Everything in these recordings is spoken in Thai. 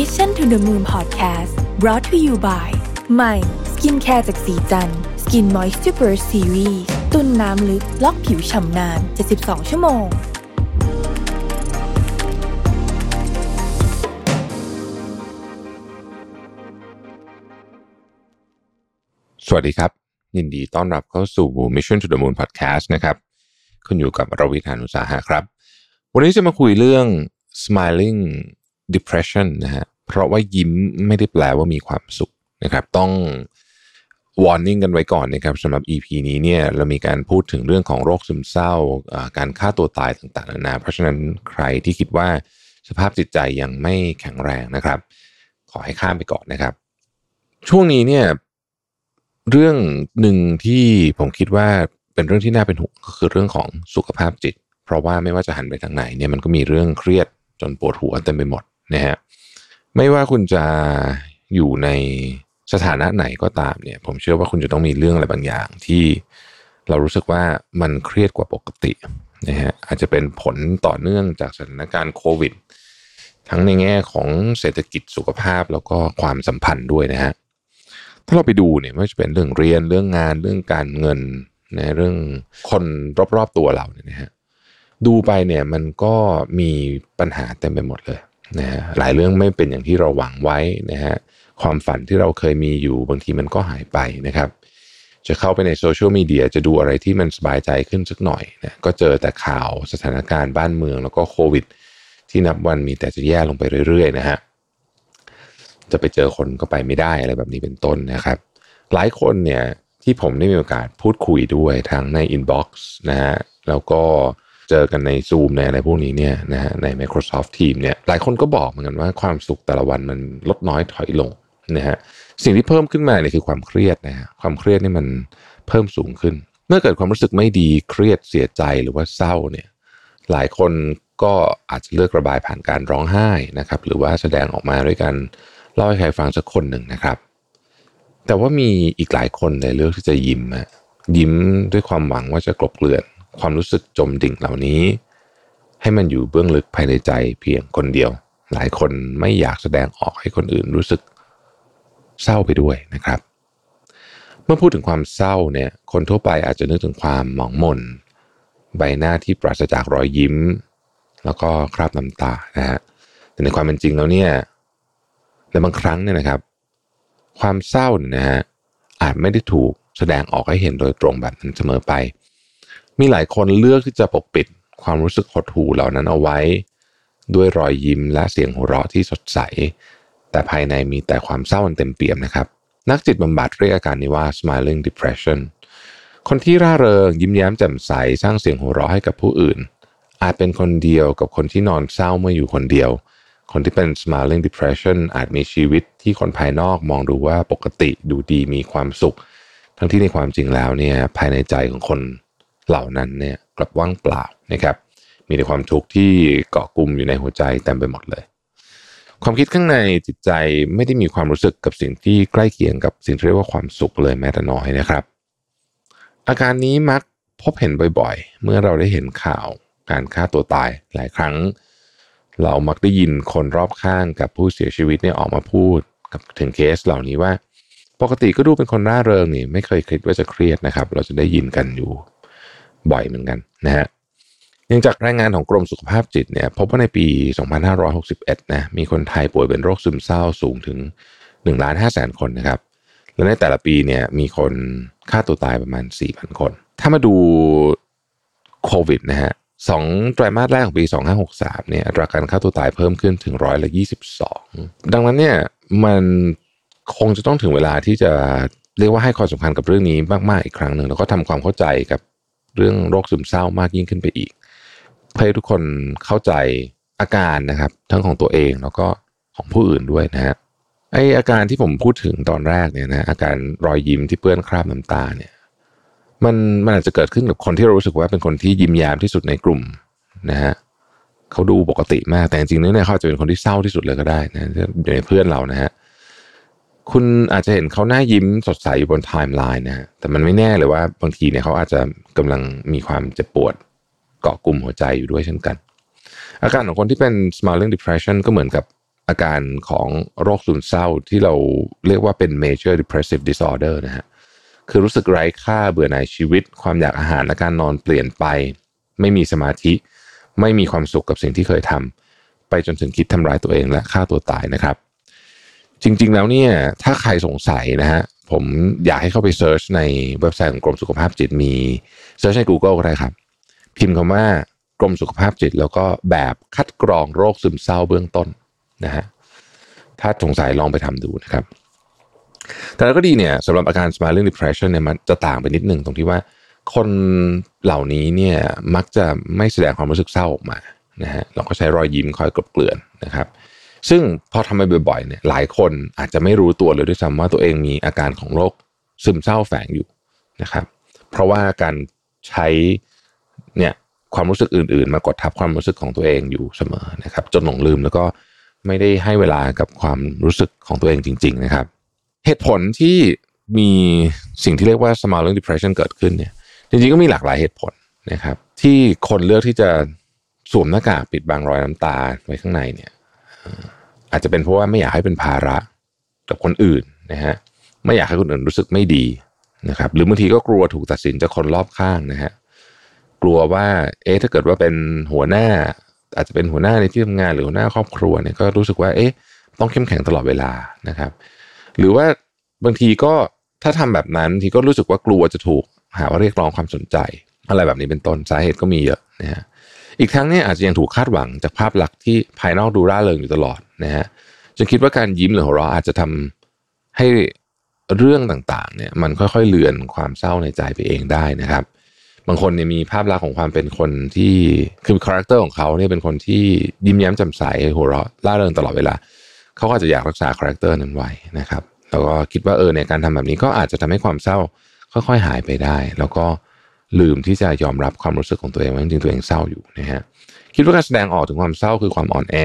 Mission to the Moon Podcast brought to you by ใหม่ skincare จาก Srichand Skin Moisture Burst Series ตุนน้ำลึก ล็อกผิวฉ่ำนาน 72 ชั่วโมง สวัสดีครับ ยินดีต้อนรับเข้าสู่ Mission to the Moon Podcast นะครับคุณอยู่กับรวิศ หาญอุตสาหะครับ วันนี้จะมาคุยเรื่อง smiling depression นะฮะ เพราะว่ายิ้มไม่ได้แปลว่ามีความสุขนะครับ ต้อง warning กันไว้ก่อนนะครับสำหรับ EP นี้เนี่ยเรามีการพูดถึงเรื่องของโรคซึมเศร้าอ่าการฆ่าตัวตายต่างๆนานาเพราะฉะนั้นใครที่คิดว่าสภาพจิตใจยังไม่แข็งแรงนะครับ ขอให้ข้ามไปก่อนนะครับ ช่วงนี้เนี่ยเรื่องหนึ่งที่ผมคิดว่าเป็นเรื่องที่น่าเป็นห่วงก็คือเรื่องของสุขภาพจิต เพราะว่าไม่ว่าจะหันไปทางไหนเนี่ยมันก็มีเรื่องเครียดจนปวดหัวเต็มไปหมดนะฮะ ไม่ว่าคุณจะอยู่ในสถานะไหนก็ตามเนี่ย ผมเชื่อว่าคุณจะต้องมีเรื่องอะไรบางอย่างที่เรารู้สึกว่ามันเครียดกว่าปกตินะฮะอาจจะเป็นผลต่อเนื่องจากสถานการณ์โควิด ทั้งในแง่ของเศรษฐกิจสุขภาพแล้วก็ความสัมพันธ์ด้วยนะฮะถ้าเราไปดูเนี่ยไม่ว่าจะเป็นเรื่องเรียนเรื่องงานเรื่องการเงินนะเรื่องคนรอบๆตัวเราเนี่ยนะฮะดูไปเนี่ยมันก็มีปัญหาเต็มไปหมดเลย นะฮะหลายเรื่องไม่เป็นอย่างที่เราหวังไว้นะฮะความฝันที่เราเคยมีอยู่บางทีมันก็หายไปนะครับ จะเข้าไปในโซเชียลมีเดียจะดูอะไรที่มันสบายใจขึ้นสักหน่อยนะก็เจอแต่ข่าวสถานการณ์บ้านเมือง แล้วก็โควิด ที่นับวันมีแต่จะแย่ลงไปเรื่อยๆนะฮะจะไปเจอคนก็ไปไม่ได้อะไรแบบนี้เป็นต้นนะครับ หลายคนเนี่ยที่ผมได้มีโอกาสพูดคุยด้วยทั้งใน inbox นะฮะแล้วก็ เจอกันใน Zoom ในอะไรพวกนี้เนี่ยนะฮะใน Microsoft Teams เนี่ยหลายคนก็บอกเหมือนกันว่าความสุขแต่ละวันมันลดน้อยถอยลงนะฮะสิ่งที่เพิ่มขึ้นมาเนี่ยคือความเครียดนะฮะความเครียดนี่มันเพิ่มสูงขึ้น เมื่อเกิดความรู้สึกไม่ดีเครียดเสียใจหรือว่าเศร้าเนี่ยหลายคนก็อาจจะเลือกระบายผ่านการร้องไห้นะครับหรือว่าแสดงออกมาด้วยการเล่าให้ใครฟังสักคนหนึ่งนะครับ แต่ว่ามีอีกหลายคนเลยเลือกที่จะยิ้มอะยิ้มด้วยความหวังว่าจะกลบเกลื่อน ความรู้สึกจมดิ่งเหล่านี้ ให้มันอยู่เบื้องลึกภายในใจเพียงคนเดียว หลายคนไม่อยากแสดงออกให้คนอื่นรู้สึกเศร้าไปด้วยนะครับ เมื่อพูดถึงความเศร้าเนี่ยคนทั่วไปอาจจะนึกถึงความหมองมนใบหน้าที่ปราศจากรอยยิ้ม แล้วก็คราบน้ำตานะฮะแต่ในความเป็นจริงแล้วเนี่ยแต่บางครั้งเนี่ยนะครับ ความเศร้าเนี่ยนะฮะอาจไม่ได้ถูกแสดงออกให้เห็นโดยตรงแบบนั้นเสมอไป มีหลายคนเลือกที่จะปกปิดความรู้สึกหดหู่เหล่านั้นเอาไว้ ด้วยรอยยิ้มและเสียงหัวเราะที่สดใส แต่ภายในมีแต่ความเศร้าอันเต็มเปี่ยมนะครับ นักจิตบำบัดเรียกอาการนี้ว่า smiling depression คนที่ร่าเริงยิ้มแย้มแจ่มใสสร้างเสียงหัวเราะให้กับผู้อื่น อาจเป็นคนเดียวกับคนที่นอนเศร้าเมื่ออยู่คนเดียว คนที่เป็น smiling depression อาจมีชีวิตที่คนภายนอกมองดูว่าปกติดูดีมีความสุข ทั้งที่ในความจริงแล้วเนี่ยภายในใจของคน เหล่านั้นเนี่ยกลับว่างเปล่านะครับมีแต่ความทุกข์ที่เกาะกลุ่มอยู่ในหัวใจเต็มไปหมดเลย ความคิดข้างในจิตใจไม่ได้มีความรู้สึกกับสิ่งที่ใกล้เคียงกับสิ่งที่เรียกว่าความสุขเลยแม้แต่น้อยนะครับ อาการนี้มักพบเห็นบ่อยๆ เมื่อเราได้เห็นข่าวการฆ่าตัวตายหลายครั้ง เรามักได้ยินคนรอบข้างกับผู้เสียชีวิตเนี่ยออกมาพูดกับถึงเคสเหล่านี้ว่า ปกติก็ดูเป็นคนร่าเริงนี่ไม่เคยคิดว่าจะเครียดนะครับ เราจะได้ยินกันอยู่ บ่อยเหมือนกันนะฮะเนื่องจากรายงานของกรมสุขภาพจิตเนี่ยพบว่าในปี 2561 นะมีคนไทยป่วยเป็นโรคซึมเศร้าสูงถึง1ล้าน5แสนคนนะครับ และในแต่ละปีเนี่ยมีคนฆ่าตัวตายประมาณ 4,000 คน ถ้ามาดูโควิดนะฮะสองไตรมาสแรกของปี 2563 เนี่ยอัตราการฆ่าตัวตายเพิ่มขึ้นถึงร้อยละ 22 ดังนั้นเนี่ยมันคงจะต้องถึงเวลาที่จะเรียกว่าให้ความสำคัญกับเรื่องนี้มาก ๆ อีกครั้งหนึ่งแล้วก็ทำความเข้าใจกับ เรื่องโรคซึมเศร้ามากยิ่งขึ้นไปอีกเพื่อให้ทุกคนเข้าใจอาการนะครับ ทั้งของตัวเองแล้วก็ของผู้อื่นด้วยนะฮะไออาการที่ผมพูดถึงตอนแรกเนี่ยนะอาการรอยยิ้มที่เปื้อนคราบน้ำตาเนี่ยมันมันอาจจะเกิดขึ้นกับคนที่เรารู้สึกว่าเป็นคนที่ยิ้มแย้มที่สุดในกลุ่มนะฮะเขาดูปกติมากแต่จริงๆเนี่ยเขาอาจจะเป็นคนที่เศร้าที่สุดเลยก็ได้นะอยู่ในเพื่อนเรานะฮะ คุณอาจจะเห็นเขาหน้ายิ้มสดใสอยู่บนไทม์ไลน์นะฮะแต่มันไม่แน่เลยว่าบางทีเนี่ยเขาอาจจะกำลังมีความเจ็บปวดเกาะกลุ่มหัวใจอยู่ด้วยเช่นกัน อาการของคนที่เป็น smiling depression ก็เหมือนกับอาการของโรคซึมเศร้าที่เราเรียกว่าเป็น major depressive disorder นะฮะ คือรู้สึกไร้ค่าเบื่อหน่ายชีวิต ความอยากอาหารและการนอนเปลี่ยนไป ไม่มีสมาธิ ไม่มีความสุขกับสิ่งที่เคยทำไปจนถึงคิดทำร้ายตัวเองและฆ่าตัวตายนะครับ จริง ๆ แล้วเนี่ยถ้าใครสงสัยนะฮะผมอยากให้เข้าไป search ในเว็บไซต์ของกรมสุขภาพจิตมีเซิร์ชใน Google ก็ได้ครับ พิมพ์คำว่ากรมสุขภาพจิต แล้วก็แบบคัดกรองโรคซึมเศร้าเบื้องต้นนะฮะถ้าสงสัยลองไปทำดูนะครับ แต่แล้วก็ดีเนี่ยสำหรับอาการ smiling depression เนี่ยมันจะต่างไปนิดหนึ่งตรงที่ว่าคนเหล่านี้เนี่ยมักจะไม่แสดงความรู้สึกเศร้าออกมานะฮะเราก็ใช้รอยยิ้มคอยกลบเกลื่อนนะครับ ซึ่งพอทำไปบ่อยๆเนี่ยหลายคนอาจจะไม่รู้ตัวเลยด้วยซ้ำว่าตัวเองมีอาการของโรคซึมเศร้าแฝงอยู่นะครับเพราะว่าการใช้เนี่ยความรู้สึกอื่น ๆ มากดทับความรู้สึกของตัวเองอยู่เสมอนะครับ จนหลงลืมแล้วก็ไม่ได้ให้เวลากับความรู้สึกของตัวเองจริง ๆ นะครับ เหตุผลที่มีสิ่งที่เรียกว่า smiling depression เกิดขึ้นเนี่ยจริงๆก็มีหลากหลายเหตุผลนะครับ ที่คนเลือกที่จะสวมหน้ากากปิดบังรอยน้ำตาไว้ข้างในเนี่ย อาจจะเป็นเพราะว่าไม่อยากให้เป็นภาระกับคนอื่นนะฮะไม่อยากให้คนอื่นรู้สึกไม่ดีนะครับ หรือบางทีก็กลัวถูกตัดสินจากคนรอบข้างนะฮะกลัวว่า เอ๊ะถ้าเกิดว่าเป็นหัวหน้า อาจจะเป็นหัวหน้าในที่ทำงานหรือหัวหน้าครอบครัวเนี่ยก็รู้สึกว่า เอ๊ะ ต้องเข้มแข็งตลอดเวลานะครับ หรือว่าบางทีก็ถ้าทำแบบนั้นทีก็รู้สึกว่ากลัวจะถูกหาว่าเรียกร้องความสนใจ อะไรแบบนี้เป็นต้นสาเหตุก็มีเยอะนะฮะ อีกทั้งเนี่ยอาจจะยังถูกคาดหวังจากภาพลักษณ์ที่ภายนอกดูร่าเริงอยู่ตลอดนะฮะจนคิดว่าการยิ้มหรือหัวเราะอาจจะทำให้เรื่องต่างๆเนี่ยมันค่อยๆเลือนความเศร้าในใจไปเองได้นะครับ บางคนเนี่ยมีภาพลักษณ์ของความเป็นคนที่คือ character ของเขาเนี่ยเป็นคนที่ยิ้มแย้มแจ่มใสหัวเราะร่าเริงตลอดเวลาเขาก็จะอยากรักษา character นั้นไว้นะครับแล้วก็คิดว่าเออในการทำแบบนี้ก็อาจจะทำให้ความเศร้าค่อย ๆ หายไปได้ แล้วก็ ลืมที่จะยอมรับความรู้สึกของตัวเองว่าจริงตัวเองเศร้าอยู่นะฮะคิดว่าการแสดงออกถึงความเศร้าคือความอ่อนแอ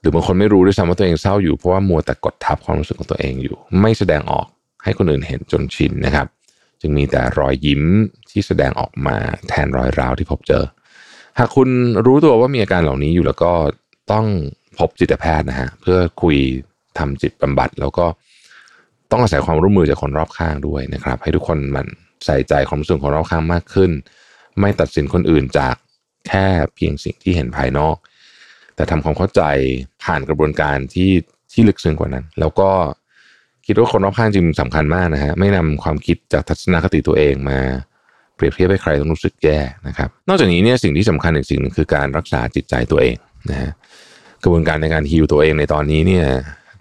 หรือบางคนไม่รู้ด้วยซ้ำว่าตัวเองเศร้าอยู่เพราะว่ามัวแต่กดทับความรู้สึกของตัวเองอยู่ ไม่แสดงออกให้คนอื่นเห็นจนชินนะครับ จึงมีแต่รอยยิ้มที่แสดงออกมาแทนรอยร้าวที่พบเจอ หากคุณรู้ตัวว่ามีอาการเหล่านี้อยู่แล้วก็ต้องพบจิตแพทย์นะฮะเพื่อคุยทำจิตบำบัดแล้วก็ต้องอาศัยความร่วมมือจากคนรอบข้างด้วยนะครับ ให้ทุกคนมัน ใส่ใจความรู้สึกของเรอบข้างมากขึ้น ไม่ตัดสินคนอื่นจากแค่เพียงสิ่งที่เห็นภายนอก แต่ทำความเข้าใจผ่านกระบวนการที่ที่ลึกซึ้งกว่านั้น แล้วก็คิดว่าคนรอบข้างจริงสำคัญมากนะฮะไม่นำความคิดจากทัศนคติตัวเองมาเปรียบเทียบให้ใครต้องรู้สึกแย่นะครับ นอกจากนี้เนี่ยสิ่งที่สำคัญอีกสิ่งนึงคือการรักษาจิตใจตัวเองนะฮะกระบวนการในการฮิวตัวเองในตอนนี้เนี่ย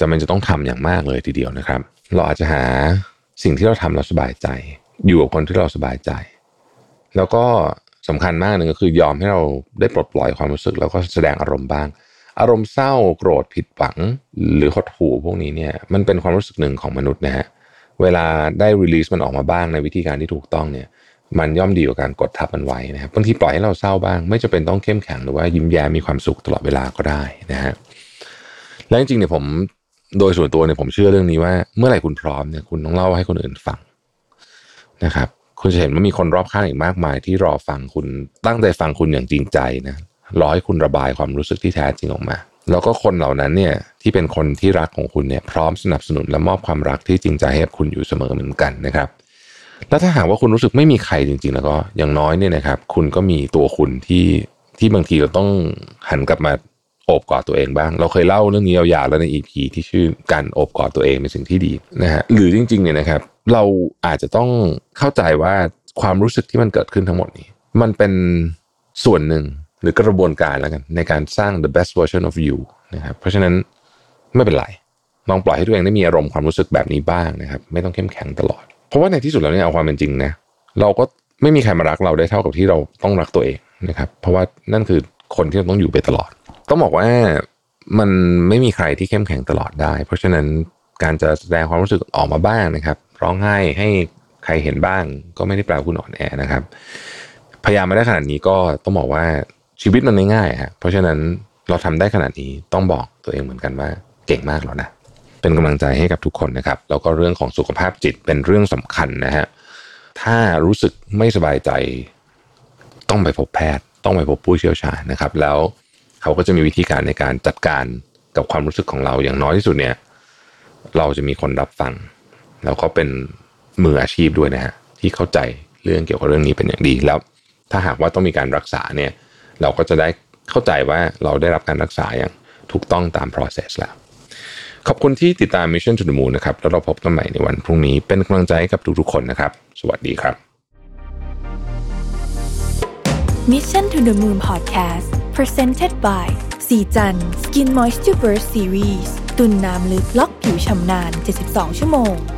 จำเป็นจะต้องทำอย่างมากเลยทีเดียวนะครับ เราอาจจะหาสิ่งที่เราทำเราสบายใจ อยู่กับคนที่เราสบายใจ แล้วก็สำคัญมากหนึ่งก็คือยอมให้เราได้ปลดปล่อยความรู้สึก แล้วก็แสดงอารมณ์บ้าง อารมณ์เศร้าโกรธผิดหวัง หรือหดหู่พวกนี้เนี่ยมันเป็นความรู้สึกหนึ่งของมนุษย์นะฮะเวลาได้รีลีสมันออกมาบ้างในวิธีการที่ถูกต้องเนี่ยมันย่อมดีกว่าการกดทับมันไว้นะครับบางทีปล่อยให้เราเศร้าบ้าง ไม่จะเป็นต้องเข้มแข็งหรือว่ายิ้มแย้มมีความสุขตลอดเวลาก็ได้นะฮะและจริงๆเนี่ยผมโดยส่วนตัวเนี่ยผมเชื่อเรื่องนี้ว่า เมื่อไหร่คุณพร้อมเนี่ยคุณต้องเล่าให้คนอื่นฟัง นะครับคุณจะเห็นว่ามีคนรอบข้างอีกมากมาย ที่รอฟังคุณตั้งใจฟังคุณอย่างจริงใจนะรอให้คุณระบายความรู้สึกที่แท้จริงออกมา แล้วก็คนเหล่านั้นเนี่ยที่เป็นคนที่รักของคุณเนี่ยพร้อมสนับสนุนและมอบความรักที่จริงใจให้กับคุณอยู่เสมอเหมือนกันนะครับแล้วถ้าหากว่าคุณรู้สึกไม่มีใครจริง ๆ แล้วก็อย่างน้อยเนี่ยนะครับ คุณก็มีตัวคุณที่ที่บางทีเราต้องหันกลับมา โอบกอดตัวเองบ้าง เราเคยเล่าเรื่องนี้ยาวๆแล้วใน EP ที่ชื่อการโอบกอดตัวเองเป็นสิ่งที่ดีนะฮะหรือจริงๆเนี่ยนะครับ เราอาจจะต้องเข้าใจว่าความรู้สึกที่มันเกิดขึ้นทั้งหมดนี้ มันเป็นส่วนหนึ่งหรือกระบวนการแล้วกันในการสร้าง the best version of you นะครับเพราะฉะนั้นไม่เป็นไรลองปล่อยให้ตัวเองได้มีอารมณ์ความรู้สึกแบบนี้บ้างนะครับ ไม่ต้องเข้มแข็งตลอด เพราะว่าในที่สุดแล้วเนี่ยเอาความเป็นจริงนะเราก็ไม่มีใครมารักเราได้เท่ากับที่เราต้องรักตัวเองนะครับ เพราะว่านั่นคือคนที่เราต้องอยู่ไปตลอด ต้องบอกว่ามันไม่มีใครที่เข้มแข็งตลอดได้ เพราะฉะนั้นการจะแสดงความรู้สึกออกมาบ้างนะครับ ร้องไห้ให้ใครเห็นบ้าง ก็ไม่ได้แปลว่าคุณอ่อนแอนะครับ พยายามมาได้ขนาดนี้ก็ต้องบอกว่าชีวิตมันไม่ง่ายฮะเพราะฉะนั้นเราทำได้ขนาดนี้ต้องบอกตัวเองเหมือนกันว่าเก่งมากแล้วนะเป็นกำลังใจให้กับทุกคนนะครับแล้วก็เรื่องของสุขภาพจิตเป็นเรื่องสำคัญนะฮะถ้ารู้สึกไม่สบายใจ ต้องไปพบแพทย์ ต้องไปพบผู้เชี่ยวชาญนะครับ แล้ว เขาก็จะมีวิธีการในการจัดการกับความรู้สึกของเราอย่างน้อยที่สุดเนี่ย เราจะมีคนรับฟัง แล้วก็เป็นมืออาชีพด้วยนะฮะที่เข้าใจเรื่องเกี่ยวกับเรื่องนี้เป็นอย่างดีแล้ว ถ้าหากว่าต้องมีการรักษาเนี่ย เราก็จะได้เข้าใจว่าเราได้รับการรักษาอย่างถูกต้องตาม process แล้ว ขอบคุณที่ติดตาม Mission to the Moon นะครับ แล้วเราพบกันใหม่ในวันพรุ่งนี้เป็นกำลังใจให้กับทุกๆคนนะครับ สวัสดีครับ Mission to the Moon Podcast Presented by สีจัน Skin Moisture Burst Series ตุ่นน้ำลึกล็อกผิวชำนาน 72 ชั่วโมง